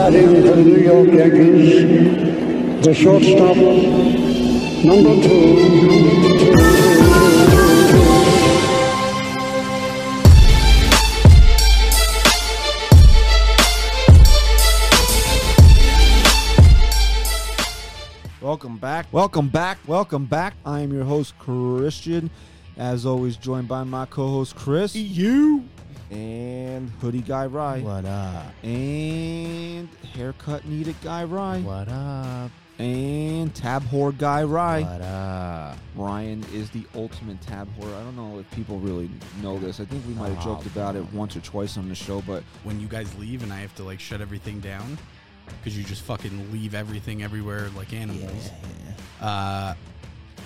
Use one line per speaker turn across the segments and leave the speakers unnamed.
Batting for the New York Yankees, the shortstop, number two.
Welcome back. Welcome back. Welcome back. I am your host, Christian. As always, joined by my co host, Chris. You. And Hoodie Guy Rye.
What up?
And Haircut Needed Guy Rye.
What up?
And Tab Whore Guy Rye.
What up?
Ryan is the ultimate tab whore. I don't know if people really know this. I think we might have joked about it once or twice on the show, but
when you guys leave and I have to like shut everything down because you just fucking leave everything everywhere like animals. Uh,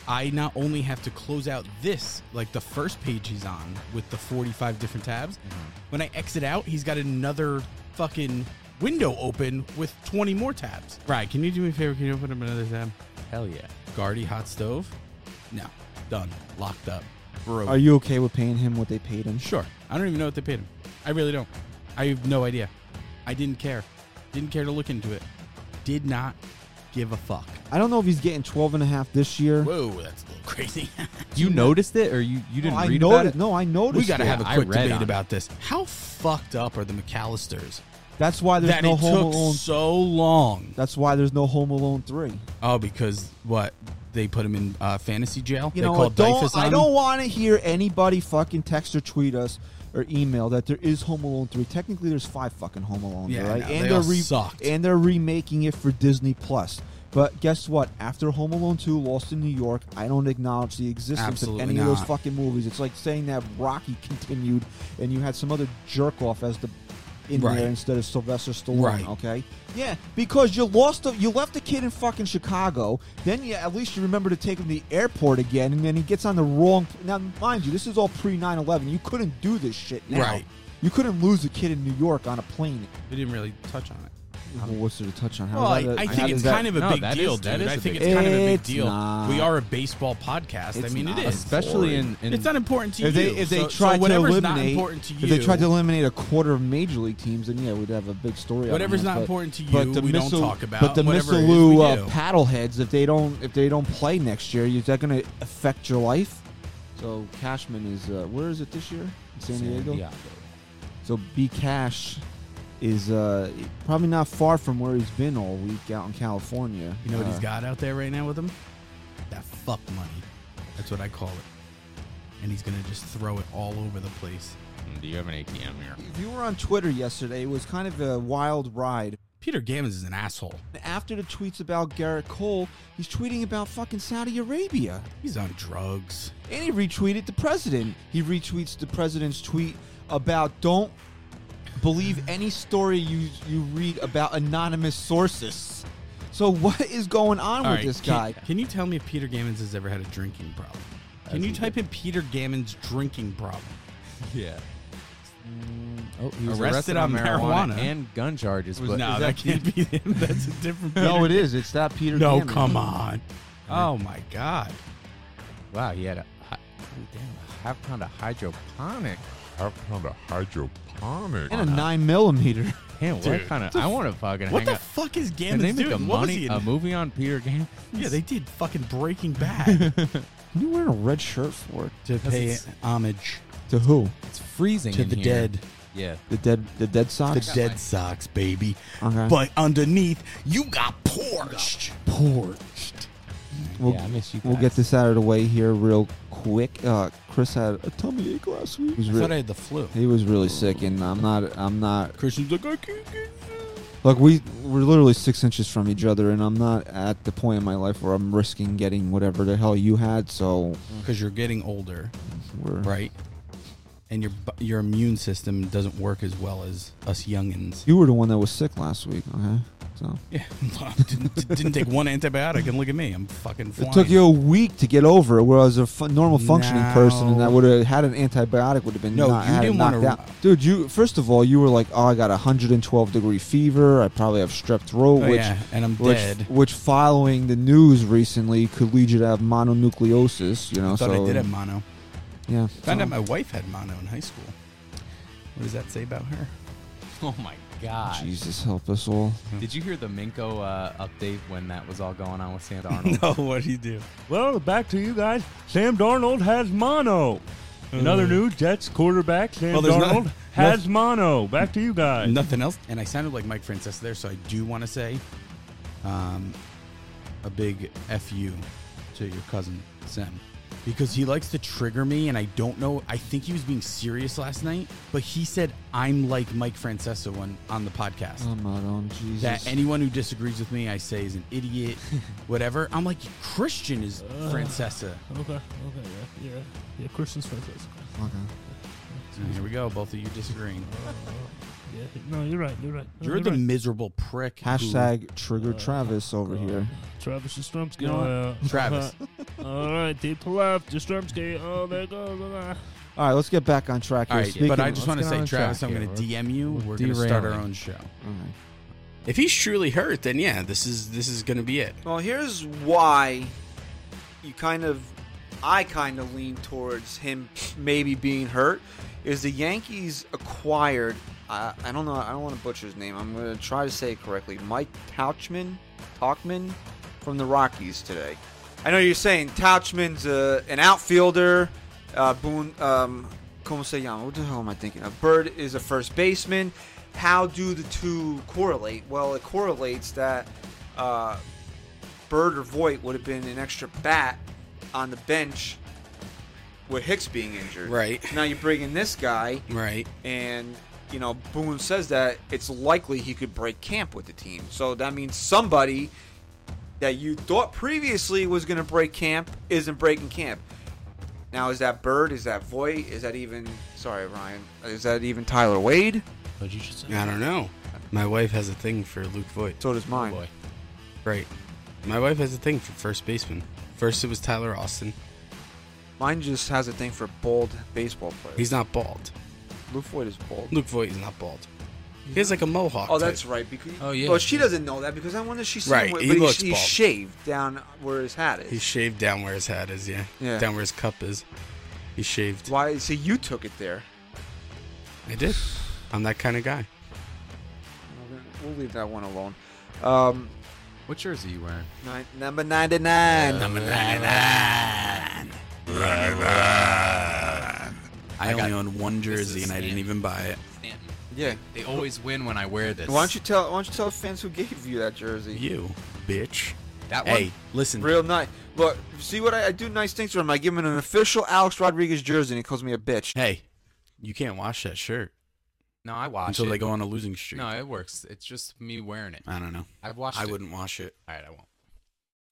I not only have to close out this, like the first page he's on with the 45 different tabs. Mm-hmm. When I exit out, he's got another fucking window open with 20 more tabs. Right, can you do me a favor? Can you open up another tab?
Hell yeah.
Guardy hot stove? No. Done. Locked up. Broke.
are you okay with paying him what they paid him?
Sure. I don't even know what they paid him. I really don't. I have no idea. I didn't care. Didn't care to look into it. Did not give a fuck.
I don't know if he's getting 12 and a half this year.
Whoa, that's a little crazy.
You noticed it, or you you didn't
no, I
read
noticed,
about it?
No, I noticed.
we got to
it.
have a
I
quick
read
debate
it.
about this. How fucked up are the McAllisters
That's why there's
that
no
it
Home
took
Alone.
so long?
That's why there's no Home Alone three.
Oh, because what? They put him in uh, fantasy jail.
You
they
know,
called
don't,
DYFS
I
on
don't want to hear anybody fucking text or tweet us or email that there is Home Alone three. Technically, there's five fucking Home Alone,
Yeah,
right?
no,
and
they
are
all sucked.
and they're remaking it for Disney Plus. But guess what? After Home Alone 2, Lost in New York, I don't acknowledge the existence
Absolutely
of any of those fucking movies. It's like saying that Rocky continued and you had some other jerk off as the in
Right.
there instead of Sylvester Stallone.
Right.
Okay. Yeah, because you lost, the, you left the kid in fucking Chicago. Then you at least you remember to take him to the airport again, and then he gets on the wrong. Now, mind you, this is all pre 9/11. You couldn't do this shit now.
Right.
You couldn't lose a kid in New York on a plane.
They didn't really touch on it.
Well, what's there to touch on? How
Well, I,
that a-
I
how
think
is
it's
that-
kind of a
No,
big
that
deal,
is-
dude.
is
I
a
think
big
it's kind of a big deal.
not.
We are a baseball podcast. I mean,
not.
it is.
Especially in, in
it's not important to
if
you.
they if they
so,
tried
so whatever's
to
not
eliminate
important to you,
if they tried to eliminate a quarter of major league teams, then yeah, we'd have a big story.
Whatever's
our
not
hands,
important to you,
but the
we don't talk about,
But the
and whatever it is,
Missoula
we
uh, paddleheads, if they don't if they don't play next year, is that going to affect your life? So Cashman is uh, where is it this year? In San, Diego. So B Cash is uh, probably not far from where he's been all week out in California.
You know what
Uh,
he's got out there right now with him? That fuck money. That's what I call it. And he's gonna just throw it all over the place.
Do you have an ATM here?
If you were on Twitter yesterday, it was kind of a wild ride.
Peter Gammons is an asshole.
After the tweets about Gerrit Cole, he's tweeting about fucking Saudi Arabia.
He's on drugs.
And he retweeted the president. He retweets the president's tweet about don't believe any story you you read about anonymous sources. So what is going on
All
with
right,
this guy?
Can, you tell me if Peter Gammons has ever had a drinking problem? Can you type in Peter Gammons drinking problem?
Yeah. Mm, oh, he was
Arrested
arrested,
on
on marijuana,
marijuana.
and gun charges.
Was-
But
no,
is
that,
that
can't be him. That's a different. Peter.
No, it is. It's that Peter.
No,
Gammon.
come on. Oh my god.
wow, he had a hi- oh, damn, a half pound of hydroponic.
Half pound of hydroponic.
And a nine millimeter.
Damn, what
Dude.
kind of? I want to fucking
What
hang
the
out.
fuck is
Can they
Gammons
make a
doing? What was
money
he in?
a movie on Peter Gammons?
yeah, they did fucking Breaking Bad
you wearing a red shirt for
to pay
it's-
homage
To who?
It's freezing
to
in
the
here.
dead.
Yeah.
The dead. The dead socks?
The
Sox.
Dead socks, baby.
Okay.
But underneath, you got porched. Porched.
We'll,
yeah, I miss you.
we'll get this out of the way here real quick. Uh, Chris had a tummy ache last week. He was,
I
re-
thought I had the flu.
he was really sick, and I'm not. I'm not.
Christian's like, I can't get
Look, we we're literally six inches from each other, and I'm not at the point in my life where I'm risking getting whatever the hell you had. So
Because you're getting older,
we're
right? And your your immune system doesn't work as well as us youngins.
You were the one that was sick last week. Okay, so
Yeah, didn't, didn't take one antibiotic, and look at me, I'm fucking flying.
it took you a week to get over it. Whereas a normal functioning person and that would have had an antibiotic would have been
No,
not,
you didn't
knocked
wanna-
out. Dude, you first of all you were like, oh, I got a 112 degree fever. I probably have strep throat,
Oh,
which.
yeah, and I'm
Which,
dead.
which, following the news recently, could lead you to have mononucleosis. You know,
I thought
so
I did have mono.
yeah.
Found
so-
out my wife had mono in high school. What does that say about her?
Oh my God.
Jesus help us all.
Did you hear the Minko uh, update when that was all going on with Sam Darnold?
no, what do you do?
Well, back to you guys. Sam Darnold has mono. In other news, Jets quarterback Sam
Well, there's no-
Darnold has mono. Back to you guys.
Nothing else. And I sounded like Mike Francesa there, so I do want to say um, a big fu to your cousin Sam because he likes to trigger me, and I don't know. I think he was being serious last night, but he said I'm like Mike Francesa when on the podcast.
I'm not on oh, Jesus.
that anyone who disagrees with me, I say is an idiot, whatever. I'm like Christian is Francesa.
Okay, okay, yeah, yeah, yeah. Christian's Francisco.
Okay.
So here we go, both of you disagreeing.
Yeah, no, you're right. You're right. No,
You're the miserable prick. who-
Hashtag trigger Travis over
Uh,
here.
Travis Strumsky.
You know what?
uh,
Travis.
All right, deep to left. Strumsky. Oh, there goes. Uh,
All right, let's get back on track here.
right,
Speaking
but I just
let's
want to
get
say, Travis,
track
I'm
here.
going to DM you. We're,
we're
going to start our
derailing.
own show.
All right.
If he's truly hurt, then yeah, this is this is going to be it.
Well, here's why you kind of, I kind of lean towards him maybe being hurt. Is the Yankees acquired? I I don't know. I don't want to butcher his name. I'm going to try to say it correctly. Mike Tauchman, Talkman, from the Rockies today. I know you're saying Tauchman's uh, an outfielder. Uh, Boone, um, como se llama? What the hell am I thinking of? Bird is a first baseman. How do the two correlate? Well, it correlates that uh, Bird or Voit would have been an extra bat on the bench with Hicks being injured.
Right.
Now you bring in this guy,
Right.
and you know Boone says that it's likely he could break camp with the team. So that means somebody that you thought previously was going to break camp isn't breaking camp. Now is that Bird? Is that Voit? Is that even? Sorry, Ryan. Is that even Tyler Wade?
what you just say?
I don't know. My wife has a thing for Luke Voit.
So does mine.
boy.
Right. My wife has a thing for first baseman. First it was Tyler Austin.
Mine just has a thing for bald baseball players.
He's not bald.
Luke Voit is bald.
Luke Voit is not bald. He has like a mohawk.
Oh,
type.
that's right. Because
Oh, yeah.
Well, she doesn't know that because I wonder she's
Right,
With,
he
but
looks
he's,
bald.
he's shaved down where his hat is.
He's shaved down where his hat is. Yeah.
Yeah.
Down where his cup is. He's shaved.
Why? See, you took it there.
I did. I'm that kind of guy.
We'll leave that one alone. Um,
What jersey are you wearing?
nine, number ninety-nine.
Number I, only own one jersey and I didn't even buy it.
Yeah.
They always win when I wear this.
Why don't you tell? Why don't you tell the fans who gave you that jersey?
You, bitch.
That one?
Hey, listen.
Real nice. Look, see what I, I do? Nice things for him. I give him an official Alex Rodriguez jersey, and he calls me a bitch.
Hey, you can't wash that shirt
No, I wash it.
until
it.
they go on a losing streak.
No, it works. It's just me wearing it.
I don't know.
I've washed
I
it.
wouldn't wash it.
All right, I won't.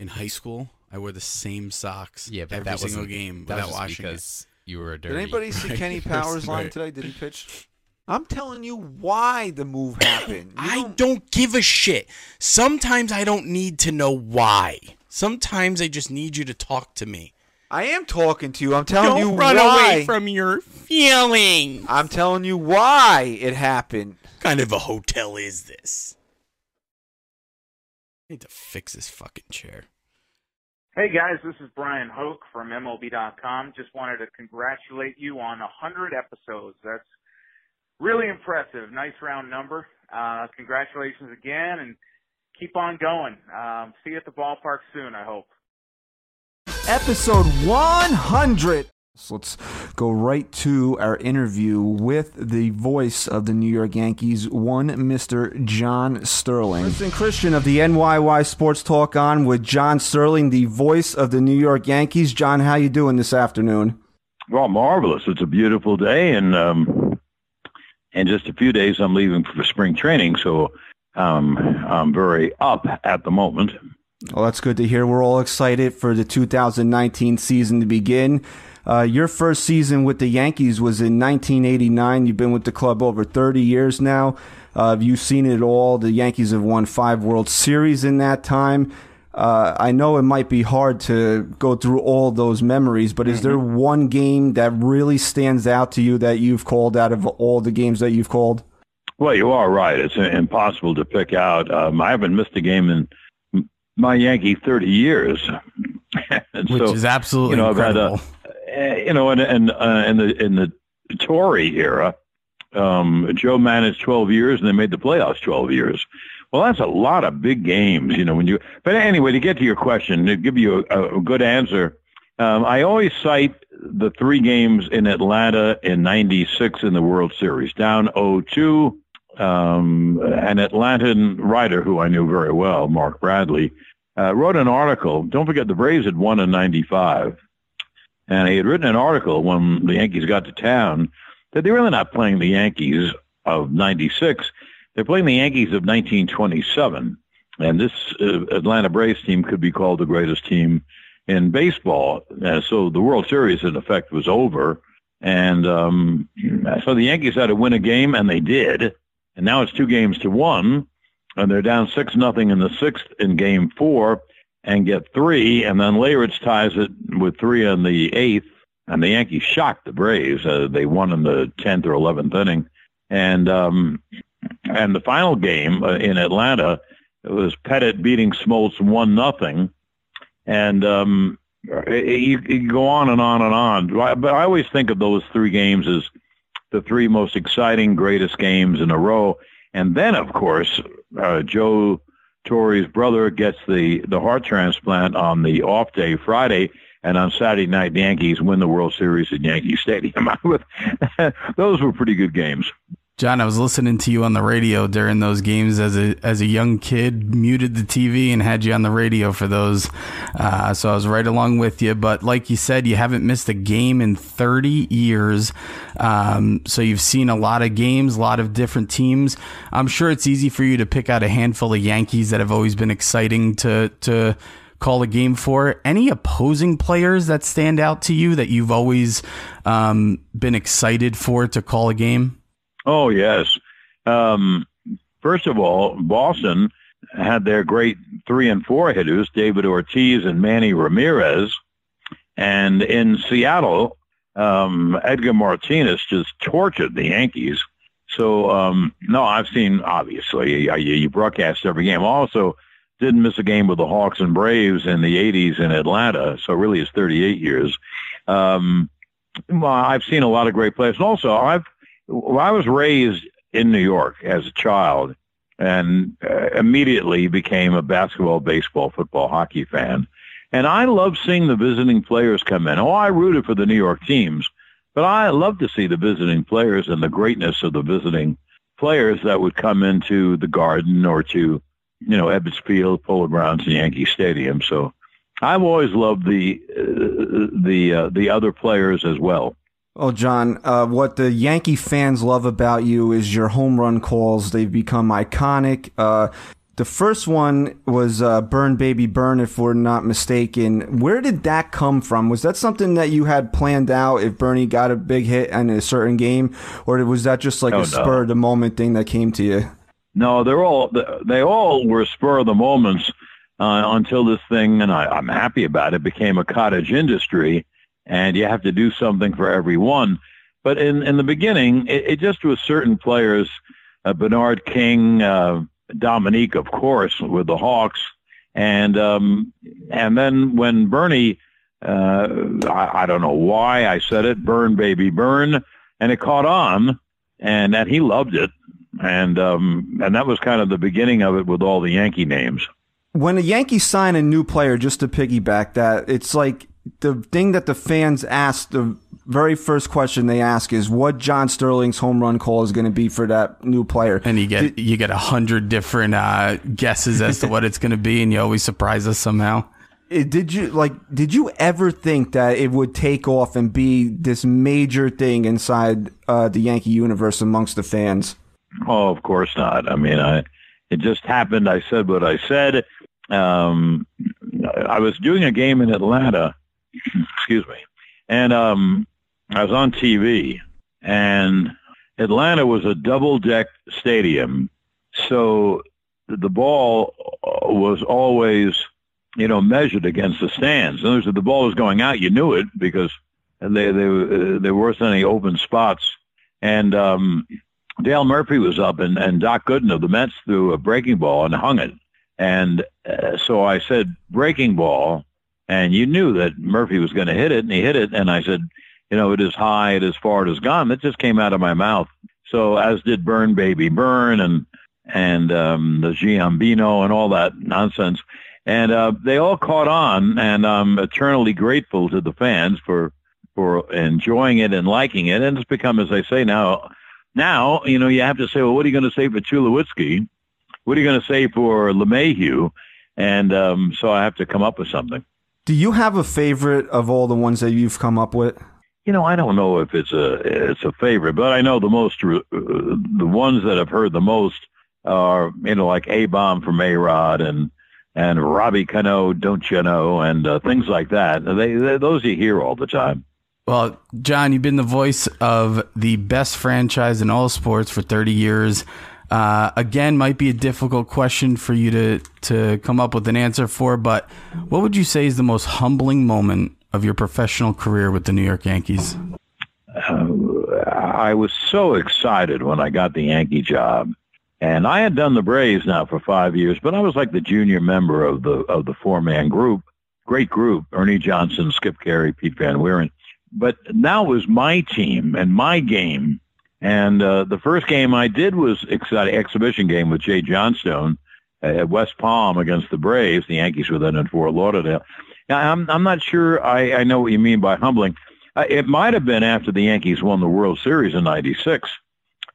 In high school, I wore the same socks
Yeah, but
every
that
single game
That
without
was
washing
because you were a dirty.
Did anybody see
Right.
Kenny Powers' line
Right.
today? Did he pitch? I'm telling you why the move happened. You
I don't give a shit. Sometimes I don't need to know why. Sometimes I just need you to talk to me.
I am talking to you. I'm telling you
don't run
why.
away from your feelings.
I'm telling you why it happened.
What kind of a hotel is this? I need to fix this fucking chair.
Hey guys, this is Bryan Hoch from MLB.com. Just wanted to congratulate you on 100 episodes. That's really impressive. Nice round number. Uh, congratulations again and keep on going. Um, see you at the ballpark soon, I hope.
episode 100. So let's go right to our interview with the voice of the New York Yankees, one Mr. John Sterling. Listen, Christian of the NYY Sports Talk on with John Sterling, the voice of the New York Yankees. John, how you doing this afternoon?
Well, marvelous. It's a beautiful day, and um, in just a few days, I'm leaving for spring training, so um, I'm very up at the moment.
Well, that's good to hear. We're all excited for the 2019 season to begin. Uh, your first season with the Yankees was in 1989. You've been with the club over 30 years now. Uh, you've seen it all. The Yankees have won five World Series in that time. Uh, I know it might be hard to go through all those memories, but is there one game that really stands out to you that you've called out of all the games that you've called?
Well, you are right. It's impossible to pick out. Um, I haven't missed a game in my Yankee 30 years. and
Which
so,
is absolutely
you know, I've had
incredible.
a, uh, you know, in, in, uh, in the in the Torre era, um, Joe managed 12 years and they made the playoffs 12 years. Well, that's a lot of big games, you know, when you, but anyway, to get to your question, to give you a, a good answer, um, I always cite the three games in Atlanta in 96 in the World Series, down 0-2. Um, an Atlantan writer who I knew very well, Mark Bradley, uh, wrote an article. Don't forget the Braves had won in 95. And he had written an article when the Yankees got to town that they're really not playing the Yankees of 96. They're playing the Yankees of 1927. And this uh, Atlanta Braves team could be called the greatest team in baseball. Uh, so the World Series, in effect, was over. And um, so the Yankees had to win a game, and they did. And now it's two games to one, and they're down six nothing in the sixth in Game Four, and get three, and then Leyritz ties it with three in the eighth, and the Yankees shocked the Braves. Uh, they won in the tenth or eleventh inning, and um, and the final game uh, in Atlanta it was Pettitte beating Smoltz one nothing and um, you, you go on and on and on. But I always think of those three games as the three most exciting, greatest games in a row. And then, of course, uh, Joe Torre's brother gets the, the heart transplant on the off day Friday, and on Saturday night, the Yankees win the World Series at Yankee Stadium. those were pretty good games.
John, I was listening to you on the radio during those games as a as a young kid. Muted the TV and had you on the radio for those, uh, so I was right along with you. But like you said, you haven't missed a game in 30 years, um, so you've seen a lot of games, a lot of different teams. I'm sure it's easy for you to pick out a handful of Yankees that have always been exciting to to call a game for. Any opposing players that stand out to you that you've always um, been excited for to call a game?
Oh yes. Um, first of all, Boston had their great three and four hitters, David Ortiz and Manny Ramirez, and in Seattle, um, Edgar Martinez just tortured the Yankees. So um, no, I've seen obviously you, you broadcast every game. Also, didn't miss a game with the Hawks and Braves in the '80s in Atlanta. So really, it's 38 years. Um, well, I've seen a lot of great players. And also, I've well, I was raised in New York as a child and uh, immediately became a basketball, baseball, football, hockey fan. And I love seeing the visiting players come in. Oh, I rooted for the New York teams, but I love to see the visiting players and the greatness of the visiting players that would come into the Garden or to, you know, Ebbets Field, Polo Grounds, and Yankee Stadium. So I've always loved the uh, the uh, the other players as well.
Oh, John, uh, what the Yankee fans love about you is your home run calls. They've become iconic. Uh, the first one was uh, Burn Baby Burn, if we're not mistaken. Where did that come from? Was that something that you had planned out if Bernie got a big hit in a certain game? Or was that just like oh, a spur of the moment thing that came to you?
No, they're all, they all were spur of the moments uh, until this thing, and I, I'm happy about it, became a cottage industry and you have to do something for every one. But in, in the beginning, it, it just was certain players, uh, Bernard King, uh, Dominique, of course, with the Hawks. And, um, and then when Bernie, uh, I, I don't know why I said it, burn baby burn, and it caught on and that he loved it. And, um, and that was kind of the beginning of it with all the Yankee names.
When a Yankee sign a new player, just to piggyback that, it's like the thing that the fans ask, the very first question they ask is what John Sterling's home run call is going to be for that new player.
And you get Did, you get a hundred different uh, guesses as to what it's going to be, and you always surprise us somehow.
Did you like? Did you ever think that it would take off and be this major thing inside uh, the Yankee universe amongst the fans?
Oh, of course not. I mean, I it just happened. I said what I said. Um, I was doing a game in Atlanta excuse me. And um, I was on TV, and Atlanta was a double deck stadium, so the ball was always, you know, measured against the stands. In other words, if the ball was going out, you knew it because they they there weren't any open spots. And um, Dale Murphy was up, and, and Doc Gooden of the Mets threw a breaking ball and hung it. And uh, so I said, breaking ball and you knew that Murphy was going to hit it, and he hit it. And I said, you know, it is high, it is far, it is gone. That just came out of my mouth. So as did Burn Baby Burn and and um, the Giambino and all that nonsense. And uh, they all caught on, and I'm eternally grateful to the fans for for enjoying it and liking it. And it's become, as I say now, now you know you have to say, well, what are you going to say for Tulowitzki? What are you going to say for LeMahieu? And um, so I have to come up with something.
Do you have a favorite of all the ones that you've come up with?
You know, I don't know if it's a it's a favorite, but I know the most uh, the ones that I've heard the most are you know like A Bomb from A Rod and and Robbie Cano, don't you know, and uh, things like that. They, they those you hear all the time.
Well, John, you've been the voice of the best franchise in all sports for 30 years. Uh, again, might be a difficult question for you to to come up with an answer for, but what would you say is the most humbling moment of your professional career with the New York Yankees?
Uh, I was so excited when I got the Yankee job. And I had done the Braves now for five years, but I was like the junior member of the of the four man group. Great group. Ernie Johnson, Skip Caray, Pete Van Wieren. But now was my team and my game. And uh, the first game I did was exciting exhibition game with Jay Johnstone at West Palm against the Braves. The Yankees were then in Fort Lauderdale. Now, I'm I'm not sure I, I know what you mean by humbling. Uh, it might have been after the Yankees won the World Series in '96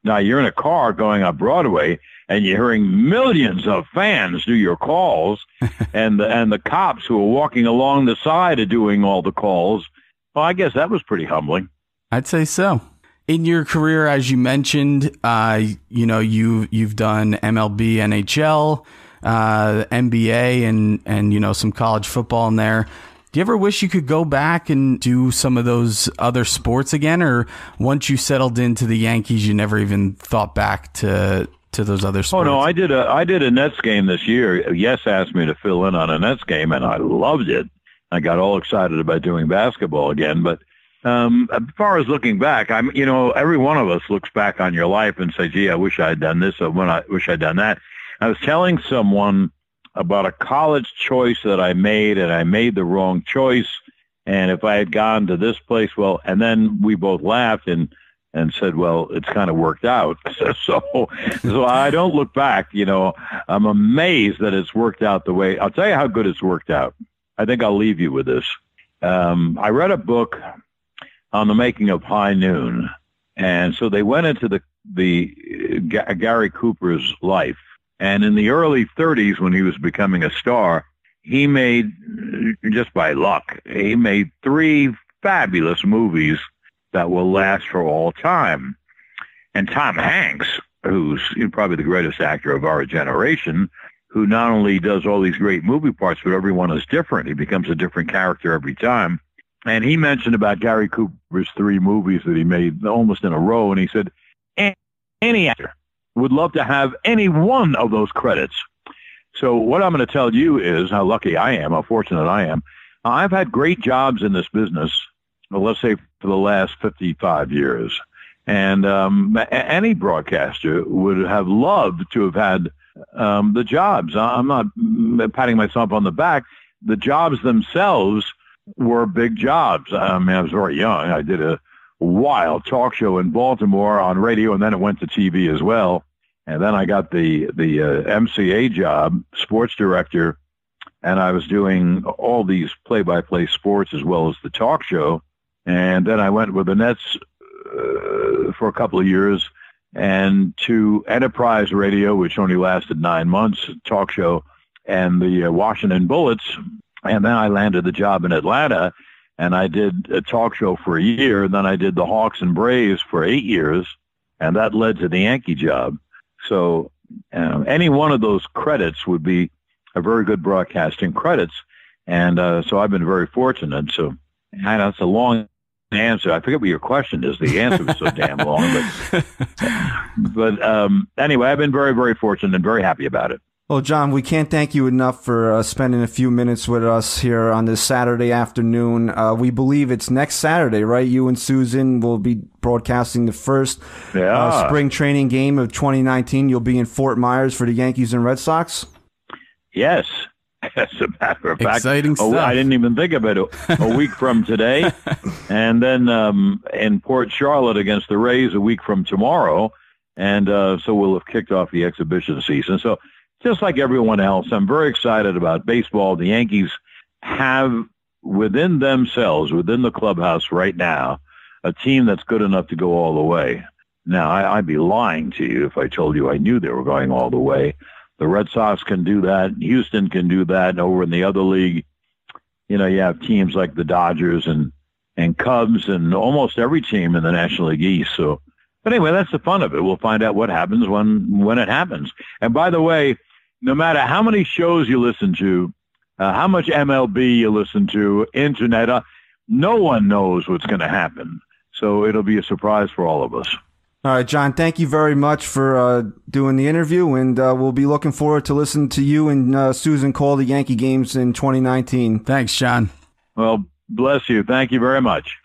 now you're in a car going up Broadway and you're hearing millions of fans do your calls and the, and the cops who are walking along the side are doing all the calls. Well, I guess that was pretty humbling.
I'd say so. In your career, as you mentioned, uh, you know, you, you've done MLB, NHL, uh, NBA and, and, you know, some college football in there. Do you ever wish you could go back and do some of those other sports again, or once you settled into the Yankees, you never even thought back to to those other sports?
Oh no, I did a I did a Nets game this year. Yes asked me to fill in on a Nets game, and I loved it. I got all excited about doing basketball again. But um, as far as looking back, I'm you know every one of us looks back on your life and say, "Gee, I wish I had done this," or "When I wish I'd done that." I was telling someone about a college choice that I made and I made the wrong choice. And if I had gone to this place, well, and then we both laughed and, and said, well, it's kind of worked out. so, so I don't look back, you know, I'm amazed that it's worked out the way I'll tell you how good it's worked out. I think I'll leave you with this. Um, I read a book on the making of High Noon. And so they went into the, the uh, Gary Cooper's life and in the early 30s, when he was becoming a star, he made, just by luck, he made three fabulous movies that will last for all time. And Tom Hanks, who's probably the greatest actor of our generation, who not only does all these great movie parts, but everyone is different. He becomes a different character every time. And he mentioned about Gary Cooper's three movies that he made almost in a row, and he said, any actor would love to have any one of those credits. So what I'm going to tell you is how lucky I am, how fortunate I am. I've had great jobs in this business, well, let's say for the last 55 years. And um, any broadcaster would have loved to have had um, the jobs. I'm not patting myself on the back. The jobs themselves were big jobs. I mean, I was very young. I did a wild talk show in Baltimore on radio, and then it went to TV as well. And then I got the the uh, MCA job, sports director, and I was doing all these play-by-play sports as well as the talk show. And then I went with the Nets uh, for a couple of years, and to Enterprise Radio, which only lasted nine months, talk show, and the uh, Washington Bullets. And then I landed the job in Atlanta, and I did a talk show for a year. And then I did the Hawks and Braves for eight years, and that led to the Yankee job. So um, any one of those credits would be a very good broadcasting credits. And uh, so I've been very fortunate. So I know that's a long answer. I forget what your question is. The answer was so damn long, but but um, anyway, I've been very very fortunate and very happy about it.
Well, John, we can't thank you enough for uh, spending a few minutes with us here on this Saturday afternoon. Uh, we believe it's next Saturday, right? You and Suzyn will be broadcasting the first
yeah.
uh, spring training game of 2019. You'll be in Fort Myers for the Yankees and Red Sox.
Yes. As a matter of fact,
Exciting
oh,
stuff.
I didn't even think of it. A, a week from today, and then um, in Port Charlotte against the Rays a week from tomorrow, and uh, so we'll have kicked off the exhibition season. So just like everyone else, I'm very excited about baseball. The Yankees have within themselves, within the clubhouse right now, a team that's good enough to go all the way. Now, I, I'd be lying to you if I told you I knew they were going all the way. The Red Sox can do that. Houston can do that. And over in the other league, you know, you have teams like the Dodgers and and Cubs and almost every team in the National League East. So, but anyway, that's the fun of it. We'll find out what happens when when it happens. And by the way, no matter how many shows you listen to, uh, how much MLB you listen to, internet, uh, no one knows what's going to happen. So it'll be a surprise for all of us.
All right, John, thank you very much for uh, doing the interview, and uh, we'll be looking forward to listening to you and uh, Suzyn call the Yankee games in 2019.
Thanks, John.
Well, bless you. Thank you very much.